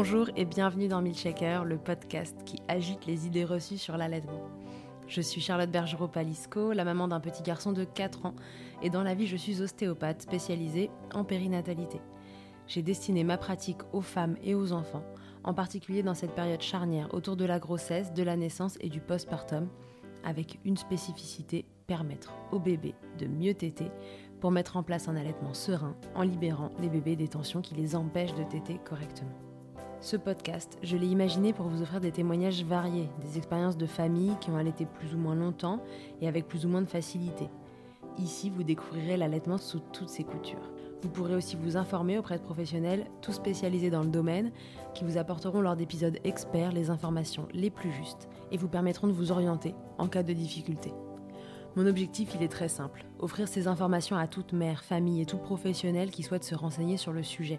Bonjour et bienvenue dans Milkshaker, le podcast qui agite les idées reçues sur l'allaitement. Je suis Charlotte Bergerot-Palisco, la maman d'un petit garçon de 4 ans, et dans la vie je suis ostéopathe spécialisée en périnatalité. J'ai destiné ma pratique aux femmes et aux enfants, en particulier dans cette période charnière autour de la grossesse, de la naissance et du postpartum, avec une spécificité permettre au bébé de mieux téter pour mettre en place un allaitement serein en libérant les bébés des tensions qui les empêchent de téter correctement. Ce podcast, je l'ai imaginé pour vous offrir des témoignages variés, des expériences de familles qui ont allaité plus ou moins longtemps et avec plus ou moins de facilité. Ici, vous découvrirez l'allaitement sous toutes ses coutures. Vous pourrez aussi vous informer auprès de professionnels, tout spécialisés dans le domaine, qui vous apporteront lors d'épisodes experts les informations les plus justes et vous permettront de vous orienter en cas de difficulté. Mon objectif, il est très simple, offrir ces informations à toute mère, famille et tout professionnel qui souhaite se renseigner sur le sujet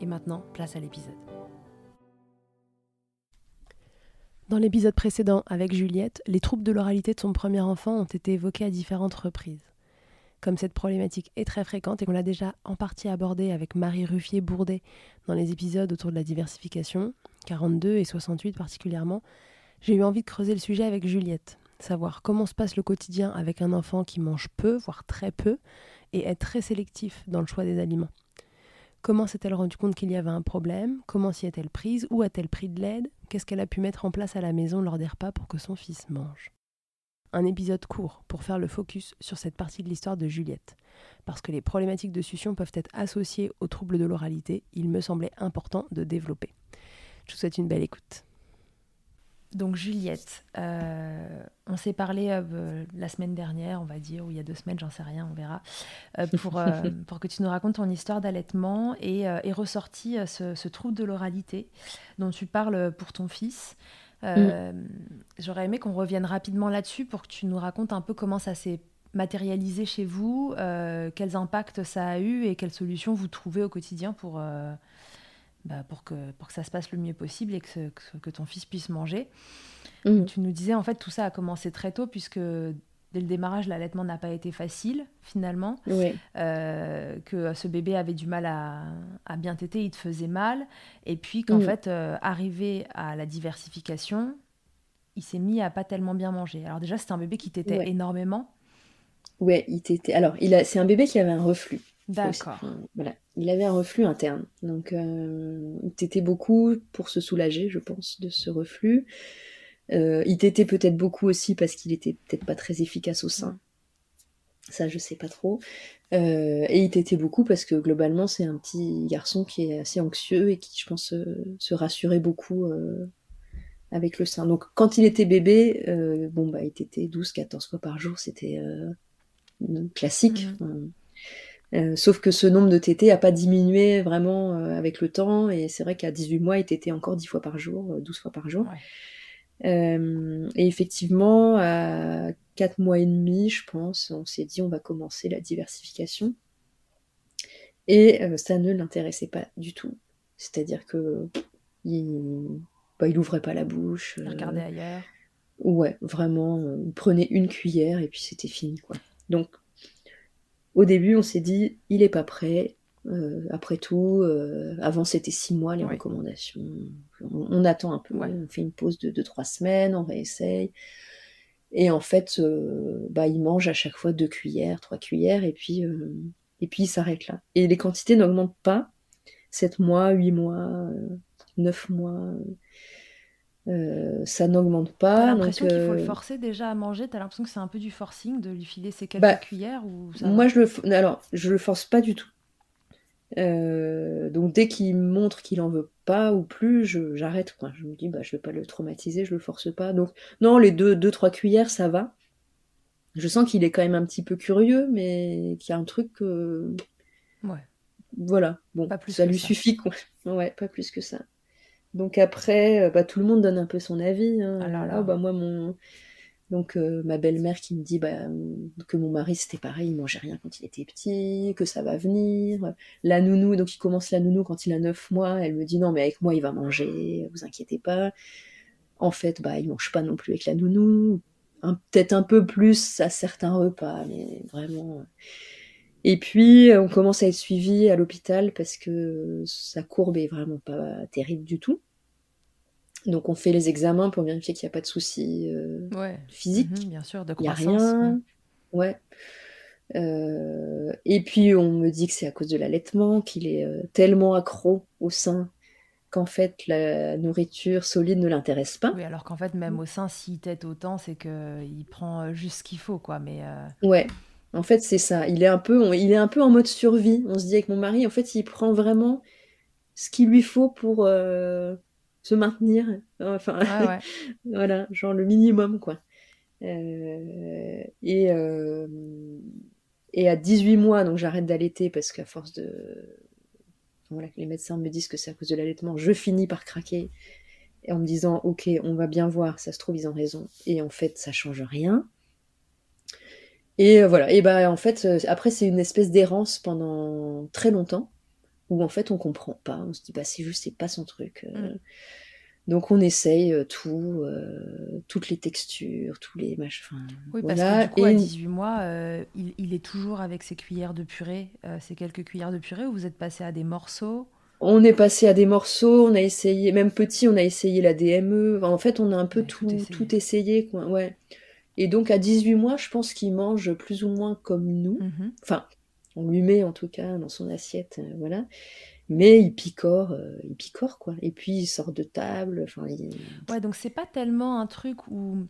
Et maintenant, place à l'épisode. Dans l'épisode précédent avec Juliette, les troubles de l'oralité de son premier enfant ont été évoqués à différentes reprises. Comme cette problématique est très fréquente et qu'on l'a déjà en partie abordée avec Marie Ruffier-Bourdet dans les épisodes autour de la diversification, 42 et 68 particulièrement, j'ai eu envie de creuser le sujet avec Juliette, savoir comment se passe le quotidien avec un enfant qui mange peu, voire très peu, et est très sélectif dans le choix des aliments. Comment s'est-elle rendue compte qu'il y avait un problème? Comment s'y est-elle prise? Où a-t-elle pris de l'aide? Qu'est-ce qu'elle a pu mettre en place à la maison lors des repas pour que son fils mange? Un épisode court pour faire le focus sur cette partie de l'histoire de Juliette. Parce que les problématiques de succion peuvent être associées aux troubles de l'oralité, il me semblait important de développer. Je vous souhaite une belle écoute. Donc Juliette, euh, on s'est parlé euh, la semaine dernière, on va dire, ou il y a deux semaines, j'en sais rien, on verra, euh, pour, pour que tu nous racontes ton histoire d'allaitement et est ressorti ce, trouble de l'oralité dont tu parles pour ton fils. Mm. J'aurais aimé qu'on revienne rapidement là-dessus pour que tu nous racontes un peu comment ça s'est matérialisé chez vous, quels impacts ça a eu et quelles solutions vous trouvez au quotidien pour bah, pour, que, pour que ça se passe le mieux possible et que, que, ton fils puisse manger. Mmh. Tu nous disais, en fait, tout ça a commencé très tôt, puisque dès le démarrage, l'allaitement n'a pas été facile, finalement. Euh, que ce bébé avait du mal à, à, bien téter, il te faisait mal. Et puis qu'en mmh. fait, euh, arrivé à la diversification, il s'est mis à pas tellement bien manger. Alors déjà, c'était un bébé qui tétait énormément. Ouais, il tétait. Alors, il a... c'est un bébé qui avait un reflux. D'accord. Voilà il avait un reflux interne. Donc, euh, il tétait beaucoup pour se soulager, je pense, de ce reflux. Euh, il tétait peut-être beaucoup aussi parce qu'il était peut-être pas très efficace au sein. Ça, je sais pas trop. Euh, et il tétait beaucoup parce que globalement, c'est un petit garçon qui est assez anxieux et qui, je pense, se rassurait beaucoup avec le sein. Donc, quand il était bébé, bon, bah, il tétait 12-14 fois par jour, c'était classique. Mhm. Euh, sauf que ce nombre de tétés a pas diminué vraiment euh, avec le temps, et c'est vrai qu'à 18 mois, il tétait encore 10 fois par jour, 12 euh, fois par jour. et effectivement, à 4 mois et demi, je pense, on s'est dit on va commencer la diversification. Et ça ne l'intéressait pas du tout. C'est-à-dire que il, bah, il ouvrait pas la bouche. Il regardait ailleurs. Ouais, vraiment, il prenait une cuillère et puis c'était fini, quoi. Donc au début, on s'est dit, il est pas prêt. Euh, après tout, euh, avant c'était six mois les recommandations. On, attend un peu, on fait une pause de 2-3 semaines, on réessaye. Et en fait, euh, bah, il mange à chaque fois deux cuillères, trois cuillères, et puis, et puis il s'arrête là. Et les quantités n'augmentent pas. 7 mois, 8 mois, 9 mois. Euh, ça n'augmente pas. T'as l'impression qu'il faut le euh, forcer déjà à manger T'as l'impression que c'est un peu du forcing de lui filer ses quelques bah, cuillères ou Moi, je le, alors, je le force pas du tout. Euh, donc dès qu'il montre qu'il en veut pas ou plus, j'arrête. Je me dis, bah, je vais pas le traumatiser, je le force pas. Donc non, les deux, deux trois cuillères, ça va. Je sens qu'il est quand même un petit peu curieux, mais qu'il y a un truc. Ouais. Voilà. Bon, pas plus ça lui suffit quoi. Ouais, pas plus que ça. Donc après, euh, bah, tout le monde donne un peu son avis. Hein. Ah oh, bah, moi, mon... Donc euh, ma belle-mère qui me dit bah, que mon mari c'était pareil, il mangeait rien quand il était petit, que ça va venir. La nounou, donc il commence la nounou quand il a 9 mois, elle me dit non mais avec moi il va manger, vous inquiétez pas. En fait, bah il mange pas non plus avec la nounou, peut-être un peu plus à certains repas, mais vraiment. Et puis, on commence à être suivi à l'hôpital parce que sa courbe est vraiment pas terrible du tout. Donc, on fait les examens pour vérifier qu'il n'y a pas de soucis euh, physiques. Mhm, bien sûr, de croissance. Il n'y a rien. Ouais. Euh, et puis, on me dit que c'est à cause de l'allaitement, qu'il est euh, tellement accro au sein qu'en fait, la nourriture solide ne l'intéresse pas. Oui, alors qu'en fait, même au sein, s'il tête autant, c'est qu'il prend juste ce qu'il faut, quoi. Mais Ouais. En fait, c'est ça. Il est un peu, il est un peu en mode survie. On se dit avec mon mari, en fait, il prend vraiment ce qu'il lui faut pour euh, se maintenir. Enfin, voilà, genre le minimum, quoi. Euh, et, euh, et à 18 mois, donc j'arrête d'allaiter parce qu'à force de. Voilà, les médecins me disent que c'est à cause de l'allaitement, je finis par craquer. Et en me disant, ok, on va bien voir, ça se trouve, ils ont raison. Et en fait, ça change rien. Et euh, voilà, et bah en fait, euh, après c'est une espèce d'errance pendant très longtemps, où en fait on comprend pas, on se dit bah c'est juste c'est pas son truc. Euh. Mm. Donc on essaye tout, toutes les textures, tous les machins. Oui, parce que du coup, à 18 mois, il, est toujours avec ses cuillères de purée, ces quelques cuillères de purée, ou vous êtes passé à des morceaux? On est passé à des morceaux, on a essayé, même petit, on a essayé la DME. en fait, on a un peu tout, tout, essayé. tout essayé, quoi. Ouais. Et donc à 18 mois, je pense qu'il mange plus ou moins comme nous. Mhm. Enfin, on lui met en tout cas dans son assiette, euh, voilà. Mais il picore, euh, il picore quoi. Et puis il sort de table. Enfin, Ouais, donc c'est pas tellement un truc où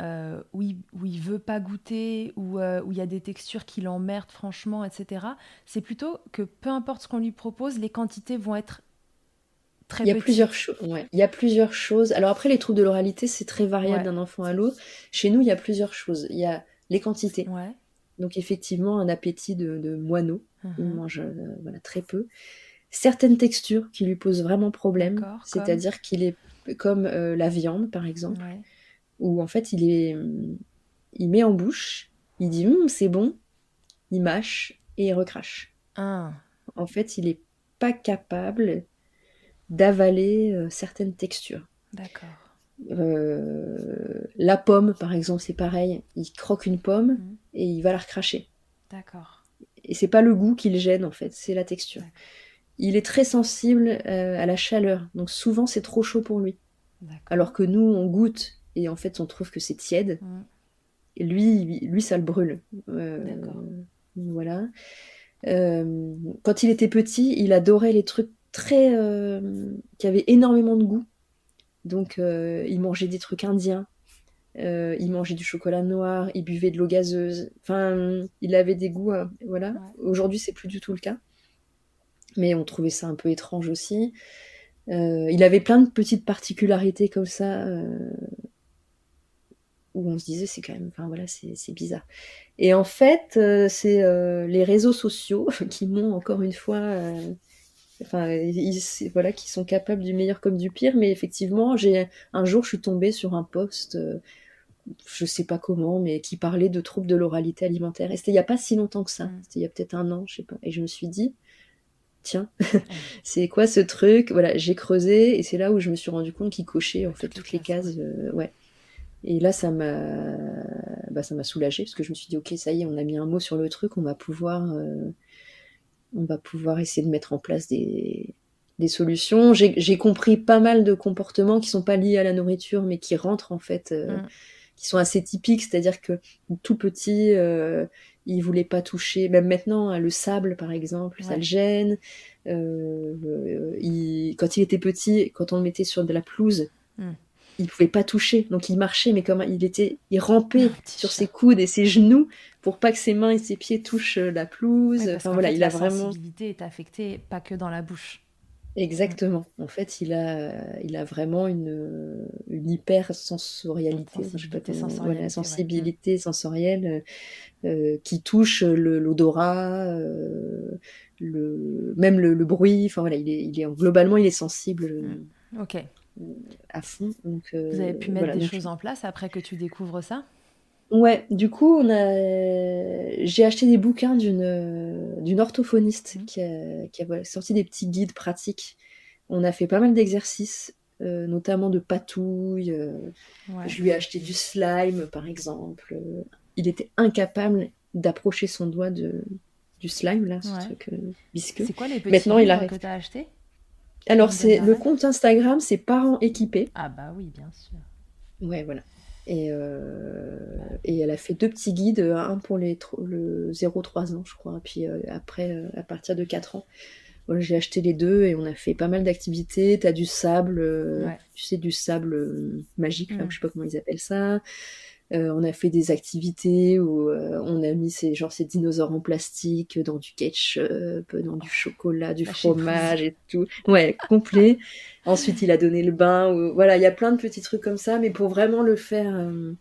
euh, où, il, où, veut pas goûter, où, où il y a des textures qui l'emmerdent franchement, etc. C'est plutôt que peu importe ce qu'on lui propose, les quantités vont être il y a plusieurs choses. Il y a plusieurs choses. Alors après, les troubles de l'oralité, c'est très variable d'un enfant à l'autre. Chez nous, il y a plusieurs choses. Il y a les quantités. Donc effectivement, un appétit de, moineau. Il uh-huh. mange euh, voilà, très peu. Certaines textures qui lui posent vraiment problème. C'est-à-dire qu'il est comme euh, la viande, par exemple, où en fait, il est, il met en bouche, il dit hum, c'est bon, il mâche et il recrache. Ah. En fait, il est pas capable d'avaler euh, certaines textures. D'accord. Euh, la pomme, par exemple, c'est pareil. Il croque une pomme mhm. et il va la recracher. D'accord. Et c'est pas le goût qui le gêne en fait, c'est la texture. Il est très sensible euh, à la chaleur, donc souvent c'est trop chaud pour lui. Alors que nous, on goûte et en fait on trouve que c'est tiède. Et lui, lui, ça le brûle. D'accord. Voilà. quand il était petit, il adorait les trucs très qui avaient énormément de goût. Donc, il mangeait des trucs indiens. il mangeait du chocolat noir, il buvait de l'eau gazeuse. Enfin, il avait des goûts, voilà. Aujourd'hui, c'est plus du tout le cas. Mais on trouvait ça un peu étrange aussi. il avait plein de petites particularités comme ça où on se disait c'est quand même, enfin voilà, c'est bizarre. Et en fait, euh, c'est euh, les réseaux sociaux qui m'ont encore une fois, euh, enfin voilà, qui sont capables du meilleur comme du pire. Mais effectivement, j'ai un jour, je suis tombée sur un post, je sais pas comment, mais qui parlait de troubles de l'oralité alimentaire. Et c'était il y a pas si longtemps que ça. Mm. C'était il y a peut-être un an, je sais pas. Et je me suis dit, tiens, c'est quoi ce truc? Voilà, j'ai creusé et c'est là où je me suis rendu compte qu'il cochait en fait toutes les cases. ouais. Et là, ça m'a, bah, ça m'a soulagée parce que je me suis dit, ok, ça y est, on a mis un mot sur le truc, on va pouvoir, euh, on va pouvoir essayer de mettre en place des, des solutions. J'ai compris pas mal de comportements qui sont pas liés à la nourriture, mais qui rentrent en fait, euh, mm. qui sont assez typiques. C'est-à-dire que tout petit, euh, il voulait pas toucher. Même maintenant, hein, le sable, par exemple, ça le gêne. Euh, il, quand il était petit, quand on le mettait sur de la pelouse. Mm il pouvait pas toucher, donc il marchait, mais comme il était, il rampait sur ses coudes et ses genoux pour pas que ses mains et ses pieds touchent euh, la pelouse. enfin voilà, il a vraiment. La sensibilité est affectée pas que dans la bouche. Exactement. En fait, il a, il a vraiment une, une hyper sensorialité, sensibilité, sensorielle, sensibilité sensorielle euh, qui touche l'odorat, euh, le, même le, bruit. Enfin voilà, il est, il est globalement, il est sensible. Mm. Ok à fond. Donc, euh, Vous avez pu mettre des choses en place après que tu découvres ça? Ouais, du coup, on a... j'ai acheté des bouquins d'une, d'une orthophoniste mmh. qui, a, qui a sorti des petits guides pratiques. On a fait pas mal d'exercices, euh, notamment de patouille. Euh, je lui ai acheté du slime, par exemple. Il était incapable d'approcher son doigt de, du slime, là, ce truc visqueux. C'est quoi les petits Maintenant, il que tu as acheté alors, c'est le compte Instagram, c'est Parents équipés. Ah bah oui, bien sûr. Ouais, voilà. Et, euh, et elle a fait deux petits guides, un pour les le 0-3 ans, je crois, puis euh, après, euh, à partir de 4 ans. j'ai acheté les deux et on a fait pas mal d'activités. T'as du sable, tu sais, du sable magique, là, mm. je sais pas comment ils appellent ça. Euh, on a fait des activités où euh, on a mis ces, genre, ces dinosaures en plastique dans du ketchup, dans du chocolat, du fromage et tout. Ouais, complet. Ensuite, il a donné le bain. Voilà, il y a plein de petits trucs comme ça, mais pour vraiment le faire, euh,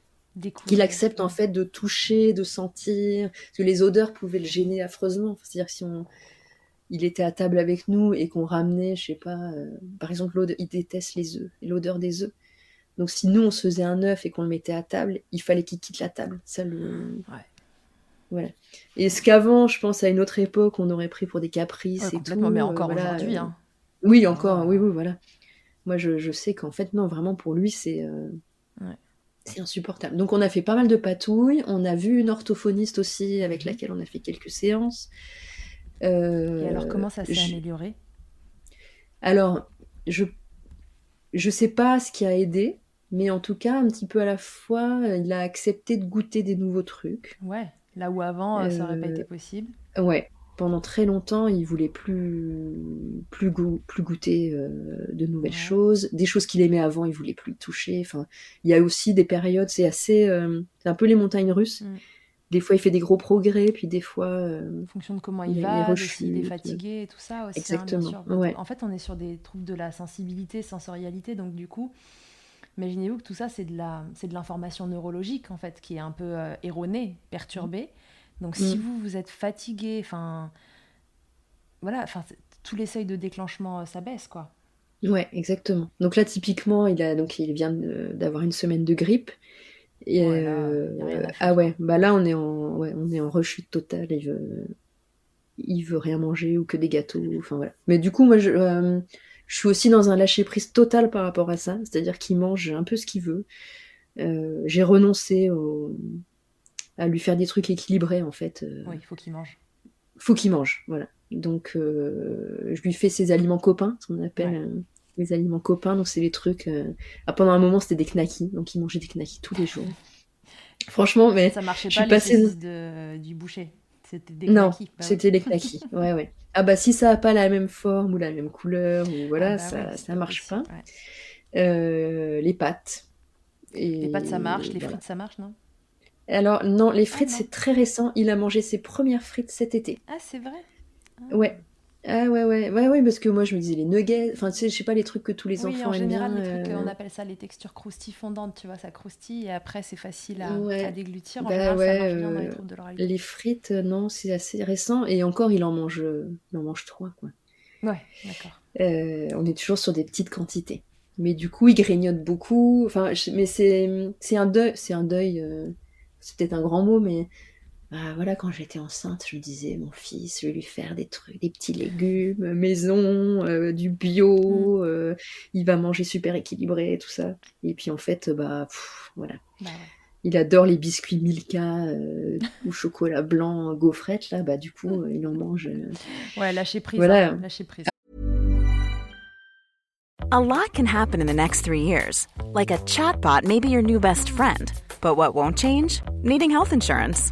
qu'il accepte en fait de toucher, de sentir, parce que les odeurs pouvaient le gêner affreusement. C'est-à-dire si on, il était à table avec nous et qu'on ramenait, je sais pas, par exemple, il déteste les œufs, l'odeur des œufs. Donc si nous on se faisait un œuf et qu'on le mettait à table, il fallait qu'il quitte la table. Ça le. Ouais. Voilà. Et ce qu'avant, je pense à une autre époque, on aurait pris pour des caprices et tout. Mais encore aujourd'hui. Hein. Oui, encore. Oui, oui, voilà. Moi, je, sais qu'en fait, non, vraiment pour lui, c'est. Euh, c'est insupportable. Donc, on a fait pas mal de patouilles. On a vu une orthophoniste aussi avec mhm. laquelle on a fait quelques séances. Euh, et alors, comment ça s'est amélioré? Alors, je je sais pas ce qui a aidé, mais en tout cas, un petit peu à la fois, il a accepté de goûter des nouveaux trucs. Ouais, là où avant, euh, ça aurait pas été possible. Ouais, pendant très longtemps, il voulait plus, plus, plus goûter euh, de nouvelles choses. Des choses qu'il aimait avant, il voulait plus toucher. Enfin, il y a aussi des périodes, c'est assez, euh, c'est un peu les montagnes russes. Mm. Des fois, il fait des gros progrès, puis des fois. en fonction de comment il, va, s'il est fatigué et tout ça aussi. Hein, Exactement. En fait, on est sur des troubles de la sensibilité, sensorialité, donc du coup, Imaginez-vous que tout ça, c'est de la, c'est de l'information neurologique en fait, qui est un peu euh, erronée, perturbée. Donc, si mm. vous vous êtes fatigué, enfin, voilà, enfin, tous les seuils de déclenchement, euh, ça baisse, quoi. Ouais, exactement. Donc là, typiquement, il a, donc il vient d'avoir une semaine de grippe. Et euh, ah ouais, bah là, on est en, ouais, on est en rechute totale. Il veut, il veut rien manger ou que des gâteaux. Enfin voilà. Mais du coup, moi, je, je suis aussi dans un lâcher prise total par rapport à ça, c'est-à-dire qu'il mange un peu ce qu'il veut. Euh, j'ai renoncé à lui faire des trucs équilibrés en fait. Euh. oui, il faut qu'il mange. Faut qu'il mange, voilà. Donc euh, je lui fais ses aliments copains, ce qu'on appelle les aliments copains. Donc c'est les trucs. Ah, pendant un moment c'était des knackis, donc il mangeait des knackis tous les jours. Franchement, mais ça marchait pas les passée... de... du boucher. C'était des Non, knackis. Bah c'était les knackis. ouais, ouais. Ah bah si ça a pas la même forme ou la même couleur, ou oui. voilà, Ah bah ça, ouais, ça marche pas. ouais. Euh, les pâtes. Et Les pâtes, ça marche. Les voilà. frites, ça marche, non? Alors non, les frites, non. c'est très récent. Il a mangé ses premières frites cet été. Ah, c'est vrai? Ouais. Ah ouais, ouais, ouais, ouais, parce que moi je me disais les nuggets, enfin tu sais, je sais pas les trucs que tous les Oui, enfants en aiment général, bien. les trucs, euh, on appelle ça les textures croustilles fondantes, tu vois, ça croustille et après c'est facile à, Ouais. à déglutir. En Bah général, ouais, ça marche bien dans les euh, de. Les frites, euh, non, c'est assez récent. Et encore, il en mange, euh, il en mange trois, quoi. Ouais, d'accord. Euh, on est toujours sur des petites quantités. Mais du coup, il grignote beaucoup. Enfin, je- mais c'est, c'est un deuil, c'est un deuil. euh, c'est peut-être un grand mot, mais ah, voilà, quand j'étais enceinte, je me disais, mon fils, je vais lui faire des trucs, des petits légumes, euh, maison, euh, du bio. euh, il va manger super équilibré, tout ça. Et puis en fait, bah, pff, voilà. Bah ouais. Il adore les biscuits Milka euh, ou chocolat blanc, gaufrette, là, bah du coup, euh, il en mange. euh. Ouais, lâcher prise. Voilà. hein, lâcher prise. A lot can happen in the next three years. Like a chatbot may be your new best friend. But what won't change? Needing health insurance.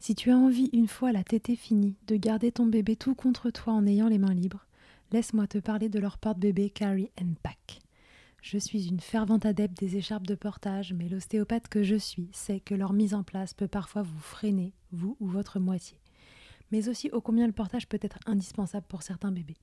Si tu as envie, une fois la tétée finie, de garder ton bébé tout contre toi en ayant les mains libres, laisse-moi te parler de leur porte-bébé Carry Pack. Je suis une fervente adepte des écharpes de portage, mais l'ostéopathe que je suis sait que leur mise en place peut parfois vous freiner, vous ou votre moitié. Mais aussi ô combien le portage peut être indispensable pour certains bébés.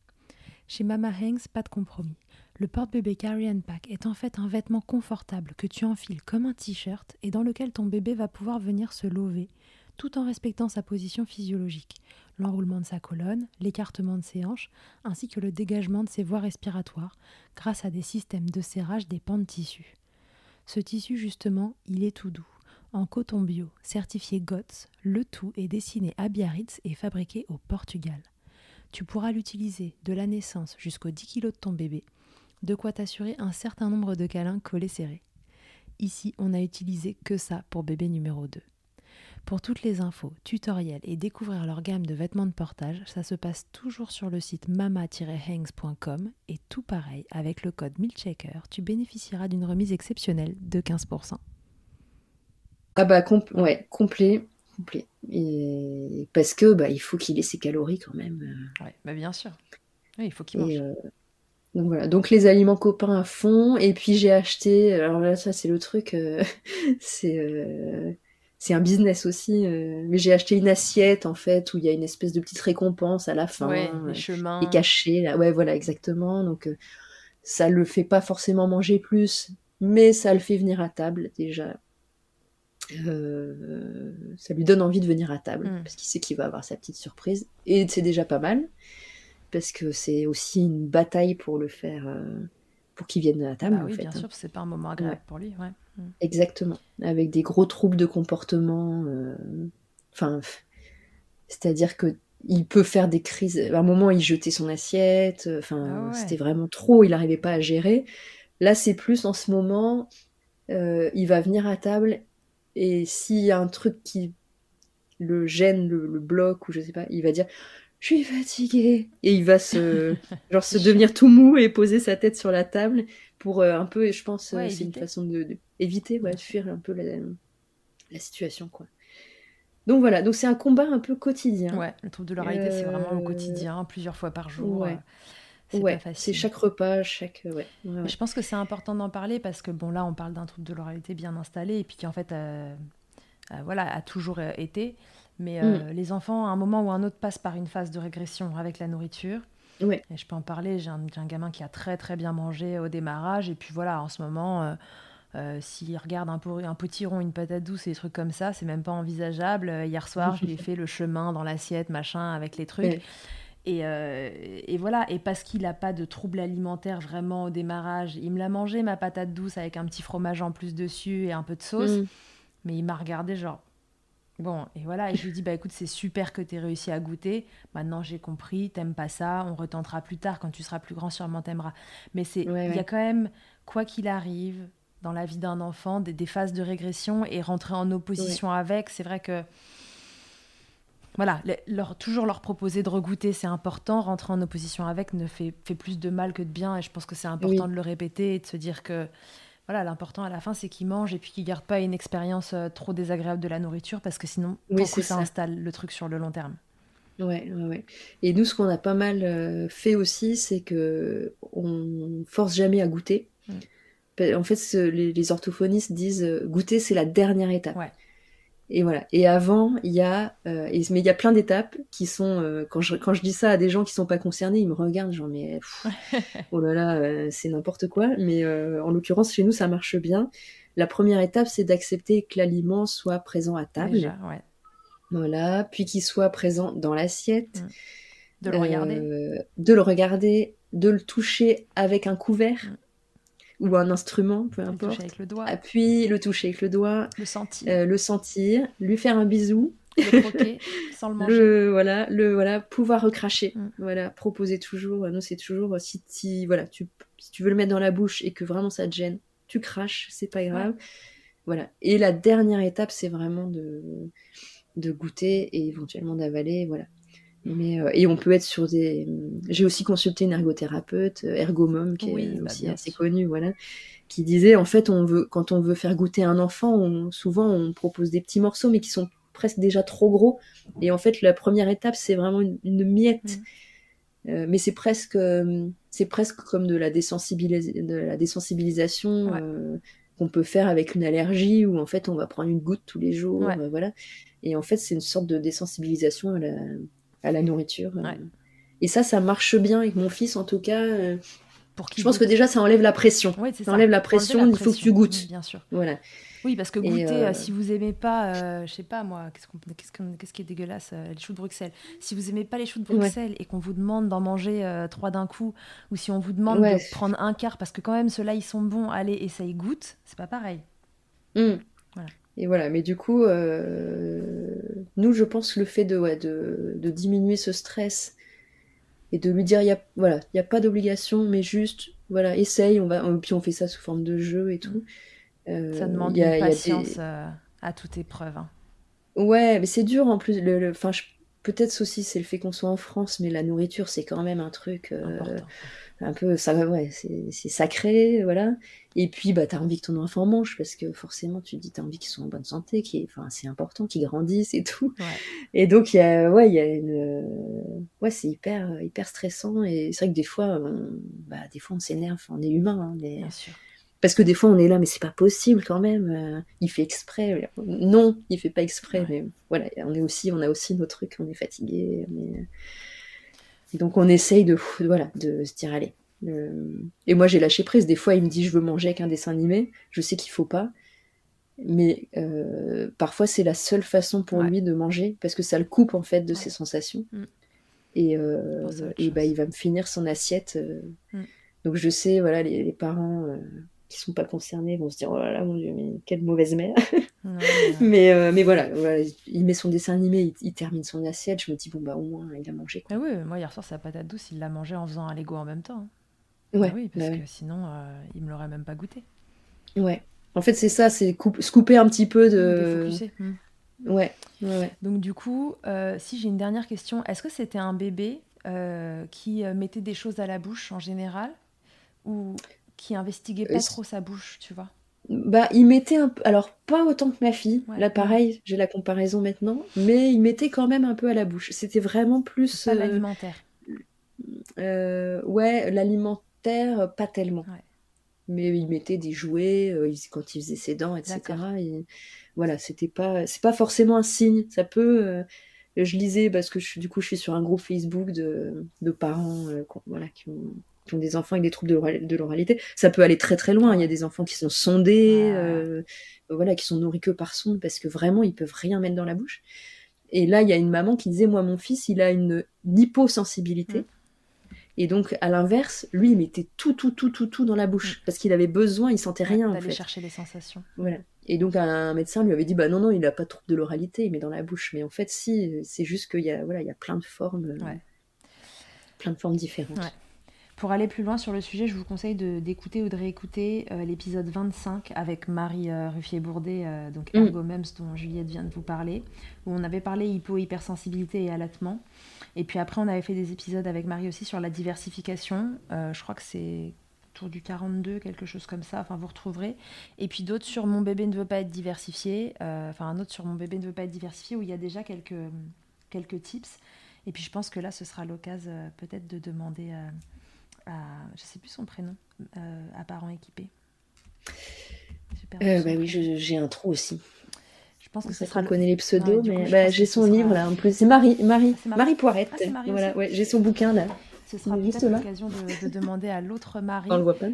Chez Mama Hanks, pas de compromis. Le porte-bébé Carry Pack est en fait un vêtement confortable que tu enfiles comme un t-shirt et dans lequel ton bébé va pouvoir venir se lever tout en respectant sa position physiologique, l'enroulement de sa colonne, l'écartement de ses hanches, ainsi que le dégagement de ses voies respiratoires grâce à des systèmes de serrage des pans de tissu. Ce tissu, justement, il est tout doux. En coton bio, certifié GOTS, le tout est dessiné à Biarritz et fabriqué au Portugal. Tu pourras l'utiliser de la naissance jusqu'aux 10 kg de ton bébé, de quoi t'assurer un certain nombre de câlins collés serrés. Ici, on a utilisé que ça pour bébé numéro 2. Pour toutes les infos, tutoriels et découvrir leur gamme de vêtements de portage, ça se passe toujours sur le site mama-hangs.com et tout pareil, avec le code MILCHECKER, tu bénéficieras d'une remise exceptionnelle de 15%. Ah bah com- ouais, complet, complet. Et parce que bah il faut qu'il ait ses calories quand même. euh. Ouais, bah bien sûr. Oui, il faut qu'il mange. euh, donc voilà, donc les aliments copains à fond. Et puis j'ai acheté, alors là ça c'est le truc, euh, c'est euh, c'est un business aussi. euh, mais j'ai acheté une assiette en fait où il y a une espèce de petite récompense à la fin, ouais, euh, les chemins. est cachée. Là. Ouais voilà exactement. Donc euh, ça le fait pas forcément manger plus, mais ça le fait venir à table déjà. Euh, ça lui donne envie de venir à table Mm. parce qu'il sait qu'il va avoir sa petite surprise et c'est déjà pas mal parce que c'est aussi une bataille pour le faire pour qu'il vienne à table Bah en oui, fait bien hein. sûr, c'est pas un moment agréable pour lui. Ouais. Exactement avec des gros troubles de comportement euh, enfin c'est-à-dire que il peut faire des crises à un moment il jetait son assiette euh, enfin Ah ouais. c'était vraiment trop il n'arrivait pas à gérer là c'est plus en ce moment euh, il va venir à table et s'il y a un truc qui le gêne, le, le bloque, ou je sais pas, il va dire Je suis fatigué. Et il va se, genre, se devenir tout mou et poser sa tête sur la table pour euh, un peu, et je pense, euh, Ouais, c'est une façon de, de- éviter, ouais, de fuir un peu la, la situation, quoi. Donc voilà, donc c'est un combat un peu quotidien. Ouais, le trouble de l'oralité, c'est vraiment au Euh, quotidien, plusieurs fois par jour. ouais. C'est Ouais, c'est chaque repas, chaque. Ouais. Je pense que c'est important d'en parler parce que bon là on parle d'un trouble de l'oralité bien installé et puis qui en fait euh, euh, voilà a toujours été. Mais Mm. les enfants à un moment ou un autre passent par une phase de régression avec la nourriture. Et je peux en parler. J'ai un, gamin qui a très très bien mangé au démarrage et puis voilà en ce moment. euh, euh, S'il regarde un, pot- un potiron, une patate douce et des trucs comme ça, c'est même pas envisageable. Euh, hier soir, je lui ai fait le chemin dans l'assiette, machin, avec les trucs. Et voilà, et parce qu'il n'a pas de trouble alimentaire vraiment au démarrage, il me l'a mangé, ma patate douce, avec un petit fromage en plus dessus et un peu de sauce, Mm. mais il m'a regardé genre, Bon, et voilà, et je lui dis, bah écoute, c'est super que tu aies réussi à goûter. Maintenant, j'ai compris, t'aimes pas ça, on retentera plus tard, quand tu seras plus grand, sûrement t'aimeras. Mais c'est, il y a quand même, quoi qu'il arrive, dans la vie d'un enfant, des, phases de régression et rentrer en opposition avec, c'est vrai que voilà, leur, toujours leur proposer de regoûter, c'est important. Rentrer en opposition avec ne fait, fait, plus de mal que de bien. Et je pense que c'est important de le répéter et de se dire que voilà, l'important à la fin, c'est qu'ils mangent et puis qu'ils gardent pas une expérience euh, trop désagréable de la nourriture parce que sinon, oui, ça, ça, installe le truc sur le long terme. Ouais, ouais, ouais. Et nous, ce qu'on a pas mal euh, fait aussi, c'est que on force jamais à goûter. Mm. En fait, les, orthophonistes disent euh, goûter, c'est la dernière étape. Ouais. Et voilà. Et avant, il y a, euh, mais il y a plein d'étapes qui sont, euh, quand, je, quand je dis ça à des gens qui sont pas concernés, ils me regardent, genre, mais, oh là là, euh, c'est n'importe quoi. Mais en l'occurrence, chez nous, ça marche bien. La première étape, c'est d'accepter que l'aliment soit présent à table. ouais. Voilà. Puis qu'il soit présent dans l'assiette. Mm. De le regarder. de le regarder, de le toucher avec un couvert. Ou un instrument, peu importe. Le toucher avec le doigt. Appuie, le toucher avec le doigt. Le sentir. Euh, le sentir, lui faire un bisou. Le croquer sans le manger. Le, voilà, le, voilà, pouvoir recracher. Mm. Voilà, proposer toujours. Nous, c'est toujours, si, si, voilà, tu, si tu veux le mettre dans la bouche et que vraiment ça te gêne, tu craches, c'est pas grave. Voilà. Et la dernière étape, c'est vraiment de, de goûter et éventuellement d'avaler. Voilà. Mais, euh, et on peut être sur des. J'ai aussi consulté une ergothérapeute, euh, Ergomom, qui est bah, aussi assez connue, voilà, qui disait en fait, on veut, quand on veut faire goûter un enfant, souvent on propose des petits morceaux, mais qui sont presque déjà trop gros. Et en fait, la première étape, c'est vraiment une, miette. Mm. Euh, mais c'est presque, c'est presque comme de la, de la désensibilisation qu'on peut faire avec une allergie, où en fait, on va prendre une goutte tous les jours, voilà. Et en fait, c'est une sorte de désensibilisation à la à la nourriture. Euh. Et ça, ça marche bien avec mon fils, en tout cas. Euh, Pour je pense que déjà, ça enlève la pression. ça, enlève la pression, il faut que tu goûtes. bien sûr. Voilà. Oui, parce que goûter, euh, si vous aimez pas, je sais pas moi, qu'est-ce, qui est dégueulasse, les choux de Bruxelles. Si vous aimez pas les choux de Bruxelles et qu'on vous demande d'en manger trois d'un coup, ou si on vous demande de prendre un quart, parce que quand même ceux-là ils sont bons, allez, essaye, goûte, c'est pas pareil. Mmh. Voilà. Et voilà, mais du coup, nous, je pense que le fait de, ouais, de, de, diminuer ce stress et de lui dire, il y a, voilà, il n'y a pas d'obligation, mais juste, voilà, essaye, on va, puis on fait ça sous forme de jeu et tout. Euh, ça demande une patience euh, à toute épreuve. Hein. Ouais, mais c'est dur en plus. Le, enfin, peut-être aussi c'est le fait qu'on soit en France, mais la nourriture c'est quand même un truc. Euh, un peu ça ouais c'est sacré voilà et puis bah t'as envie que ton enfant mange parce que forcément tu te dis t'as envie qu'ils soient en bonne santé qui enfin c'est important qu'ils grandissent et tout et donc il y a ouais il y a une ouais c'est hyper hyper stressant et c'est vrai que des fois on, bah des fois on s'énerve on est humain hein, Bien sûr. Parce que des fois on est là mais c'est pas possible quand même euh, il fait exprès non il fait pas exprès mais voilà on est aussi on a aussi nos trucs on est fatigué mais donc on essaye de, voilà, de se dire allez. Et moi j'ai lâché prise. Des fois il me dit je veux manger avec un dessin animé. Je sais qu'il faut pas. Mais euh, parfois c'est la seule façon pour lui de manger parce que ça le coupe en fait de ses sensations. Mm. Et, euh, et bah, il va me finir son assiette. Euh. Mm. Donc je sais, voilà, les, parents qui sont pas concernés vont se dire oh là là mon dieu mais quelle mauvaise mère mais euh, mais voilà, il met son dessin animé il, termine son assiette je me dis bon bah au moins il a mangé quoi. Ah oui moi hier soir sa patate douce il l'a mangé en faisant un Lego en même temps hein. ouais ah oui parce bah que sinon euh, il me l'aurait même pas goûté ouais en fait c'est ça c'est se couper un petit peu de hmm. ouais, ouais, donc du coup euh, si j'ai une dernière question est-ce que c'était un bébé qui mettait des choses à la bouche en général ou qui investiguait pas trop sa bouche, tu vois. Bah, il mettait un peu, alors pas autant que ma fille. Là, pareil, j'ai la comparaison maintenant, mais il mettait quand même un peu à la bouche. C'était vraiment plus. Pas euh, l'alimentaire. Euh, ouais, l'alimentaire, pas tellement. Mais il mettait des jouets euh, quand il faisait ses dents, etc. Voilà, c'était pas, c'est pas forcément un signe. Ça peut. je lisais parce que je, du coup, je suis sur un groupe Facebook de, de parents, voilà, qui ont qui ont des enfants avec des troubles de l'oralité, ça peut aller très très loin. Il y a des enfants qui sont sondés, euh, voilà, qui sont nourris que par sonde parce que vraiment ils peuvent rien mettre dans la bouche. Et là, il y a une maman qui disait moi mon fils, il a une, hyposensibilité. Mm. Et donc, à l'inverse, lui, il mettait tout, tout, tout, tout, tout dans la bouche. Parce qu'il avait besoin, il sentait rien, en D'aller fait. chercher les sensations. Voilà. Et donc, un médecin lui avait dit, bah non, non, il n'a pas de trouble de l'oralité, il met dans la bouche. Mais en fait, si, c'est juste qu'il y a, voilà, il y a plein de formes, Ouais. plein de formes différentes. Ouais. Pour aller plus loin sur le sujet, je vous conseille d'écouter ou de réécouter euh, l'épisode 25 avec Marie euh, Ruffier-Bourdet, euh, donc Mm. Ergomems dont Juliette vient de vous parler, où on avait parlé hypo-hypersensibilité et allaitement. Et puis après, on avait fait des épisodes avec Marie aussi sur la diversification. Je crois que c'est autour du 42, quelque chose comme ça. Enfin, vous retrouverez. Et puis d'autres sur Mon bébé ne veut pas être diversifié. Enfin, un autre sur Mon bébé ne veut pas être diversifié, où il y a déjà quelques, quelques tips. Et puis je pense que là, ce sera l'occasion peut-être de demander à, je sais plus son prénom, euh, à parents équipés. Euh, bah oui, j'ai un trou aussi. Je pense que ce sera connaît les pseudos, mais bah, j'ai son livre là en plus. C'est Marie, Marie, Ah, c'est Marie. Marie Poirette. Ah, Marie voilà, aussi. ouais, j'ai son bouquin là. Ce sera peut-être l'occasion de, de demander à l'autre Marie. On le voit pas.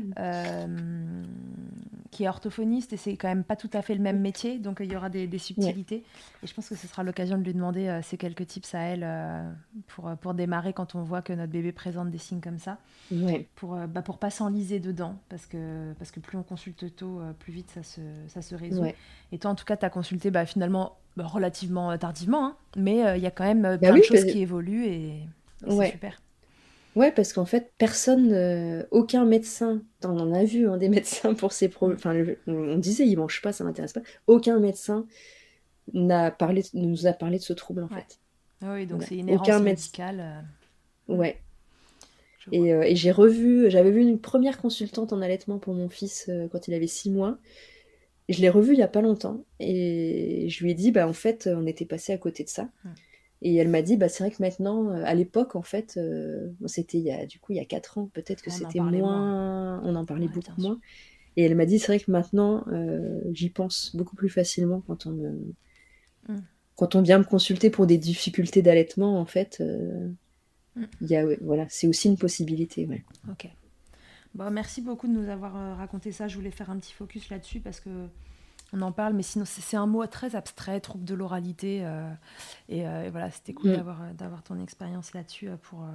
Euh, qui est orthophoniste et c'est quand même pas tout à fait le même métier, donc il y aura des, des subtilités. Et je pense que ce sera l'occasion de lui demander euh, ces quelques tips à elle euh, pour, euh, pour démarrer quand on voit que notre bébé présente des signes comme ça, Ouais. pour, euh, bah, pour pas s'enliser dedans, parce que, parce que plus on consulte tôt, euh, plus vite ça se, ça se résout. Ouais. Et toi, en tout cas, tu as consulté bah, finalement bah, relativement euh, tardivement, hein, mais euh, il y a quand même euh, Bah plein oui, de choses qui évoluent et, et c'est super. Ouais, parce qu'en fait, personne, euh, aucun médecin, on en a vu hein, des médecins pour ces problèmes. Enfin, on disait, ils mangent pas, ça m'intéresse pas. Aucun médecin n'a parlé, nous a parlé de ce trouble en Ouais. fait. Ah Oui, donc c'est une Aucun médicale. euh, Ouais. Et, euh, et j'ai revu, j'avais vu une première consultante en allaitement pour mon fils quand il avait six mois. Je l'ai revu il y a pas longtemps et je lui ai dit, bah en fait, on était passé à côté de ça. Hmm. Et elle m'a dit, bah c'est vrai que maintenant, euh, à l'époque, en fait, euh, c'était il y a du coup il y a quatre ans, peut-être que c'était moins, on en parlait Ouais, beaucoup moins. Et elle m'a dit, c'est vrai que maintenant, euh, j'y pense beaucoup plus facilement quand on me, Hmm. quand on vient me consulter pour des difficultés d'allaitement, en fait. euh, il y a, ouais, voilà, c'est aussi une possibilité. Ouais. Ok. Bon, merci beaucoup de nous avoir euh, raconté ça. Je voulais faire un petit focus là-dessus parce que on en parle, mais sinon c'est un mot très abstrait, trouble de l'oralité. euh, et, euh, et voilà, c'était cool Mm. d'avoir d'avoir ton expérience là-dessus pour,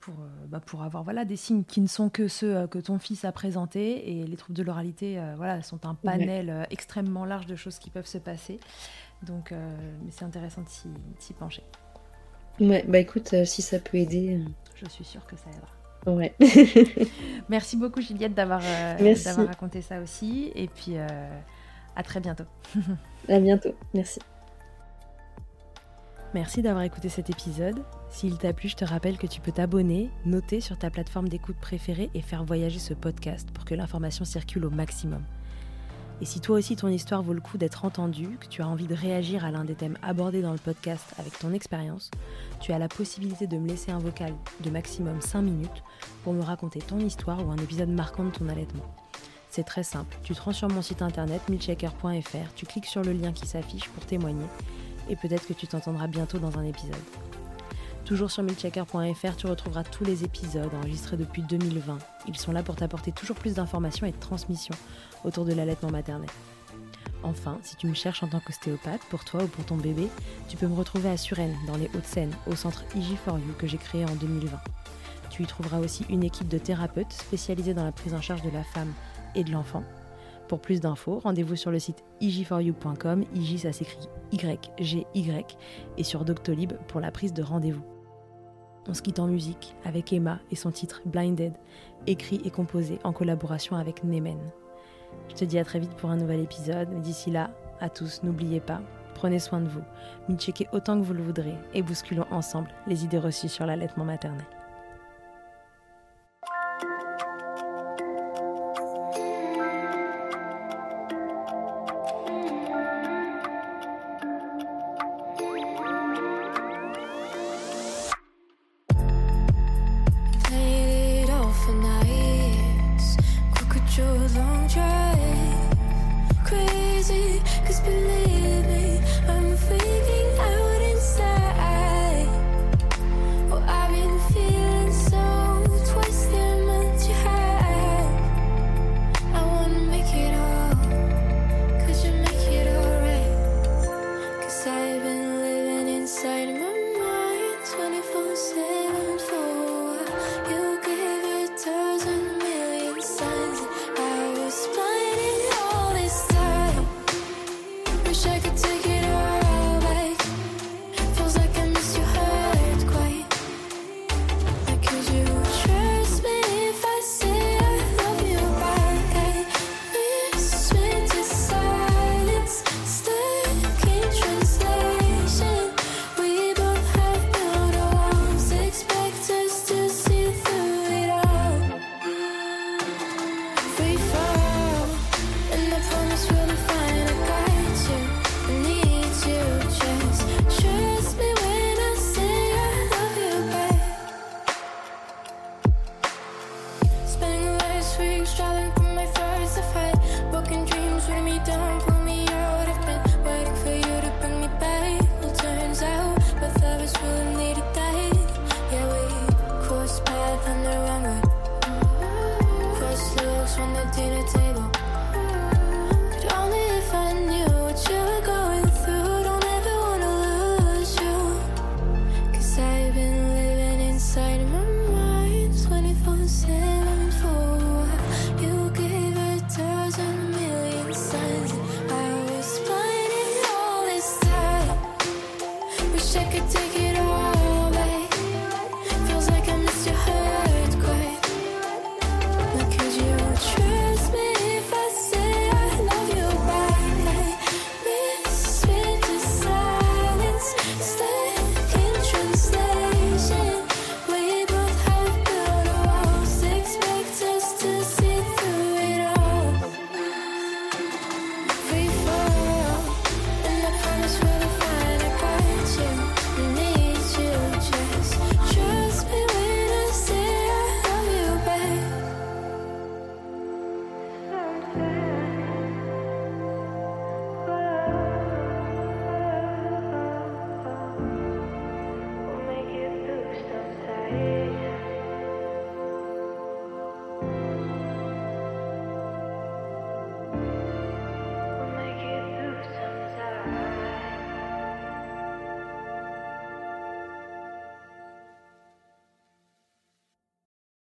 pour, bah, pour avoir voilà, des signes qui ne sont que ceux que ton fils a présentés. Et les troubles de l'oralité euh, voilà, sont un panel extrêmement large de choses qui peuvent se passer. Donc, mais c'est intéressant de s'y pencher. Ouais, bah écoute, si ça peut aider. Je suis sûre que ça aidera. Ouais. Merci beaucoup Juliette d'avoir euh, d'avoir raconté ça aussi. Et puis euh, à très bientôt. à bientôt. Merci. Merci d'avoir écouté cet épisode. S'il t'a plu, je te rappelle que tu peux t'abonner, noter sur ta plateforme d'écoute préférée et faire voyager ce podcast pour que l'information circule au maximum. Et si toi aussi ton histoire vaut le coup d'être entendue, que tu as envie de réagir à l'un des thèmes abordés dans le podcast avec ton expérience, tu as la possibilité de me laisser un vocal de maximum 5 minutes pour me raconter ton histoire ou un épisode marquant de ton allaitement. C'est très simple, tu te sur mon site internet milchecker.fr, tu cliques sur le lien qui s'affiche pour témoigner et peut-être que tu t'entendras bientôt dans un épisode. Toujours sur milchecker.fr, tu retrouveras tous les épisodes enregistrés depuis 2020. Ils sont là pour t'apporter toujours plus d'informations et de transmissions autour de l'allaitement maternel. Enfin, si tu me cherches en tant qu'ostéopathe, pour toi ou pour ton bébé, tu peux me retrouver à Suresnes, dans les Hauts-de-Seine, au centre IG4U que j'ai créé en 2020. Tu y trouveras aussi une équipe de thérapeutes spécialisés dans la prise en charge de la femme et de l'enfant. Pour plus d'infos, rendez-vous sur le site ig4u.com, IG ça s'écrit Y-G-Y, et sur Doctolib pour la prise de rendez-vous. On se quitte en musique avec Emma et son titre Blinded, écrit et composé en collaboration avec Nemen. Je te dis à très vite pour un nouvel épisode, d'ici là, à tous, n'oubliez pas, prenez soin de vous, checkez autant que vous le voudrez et bousculons ensemble les idées reçues sur l'allaitement maternel.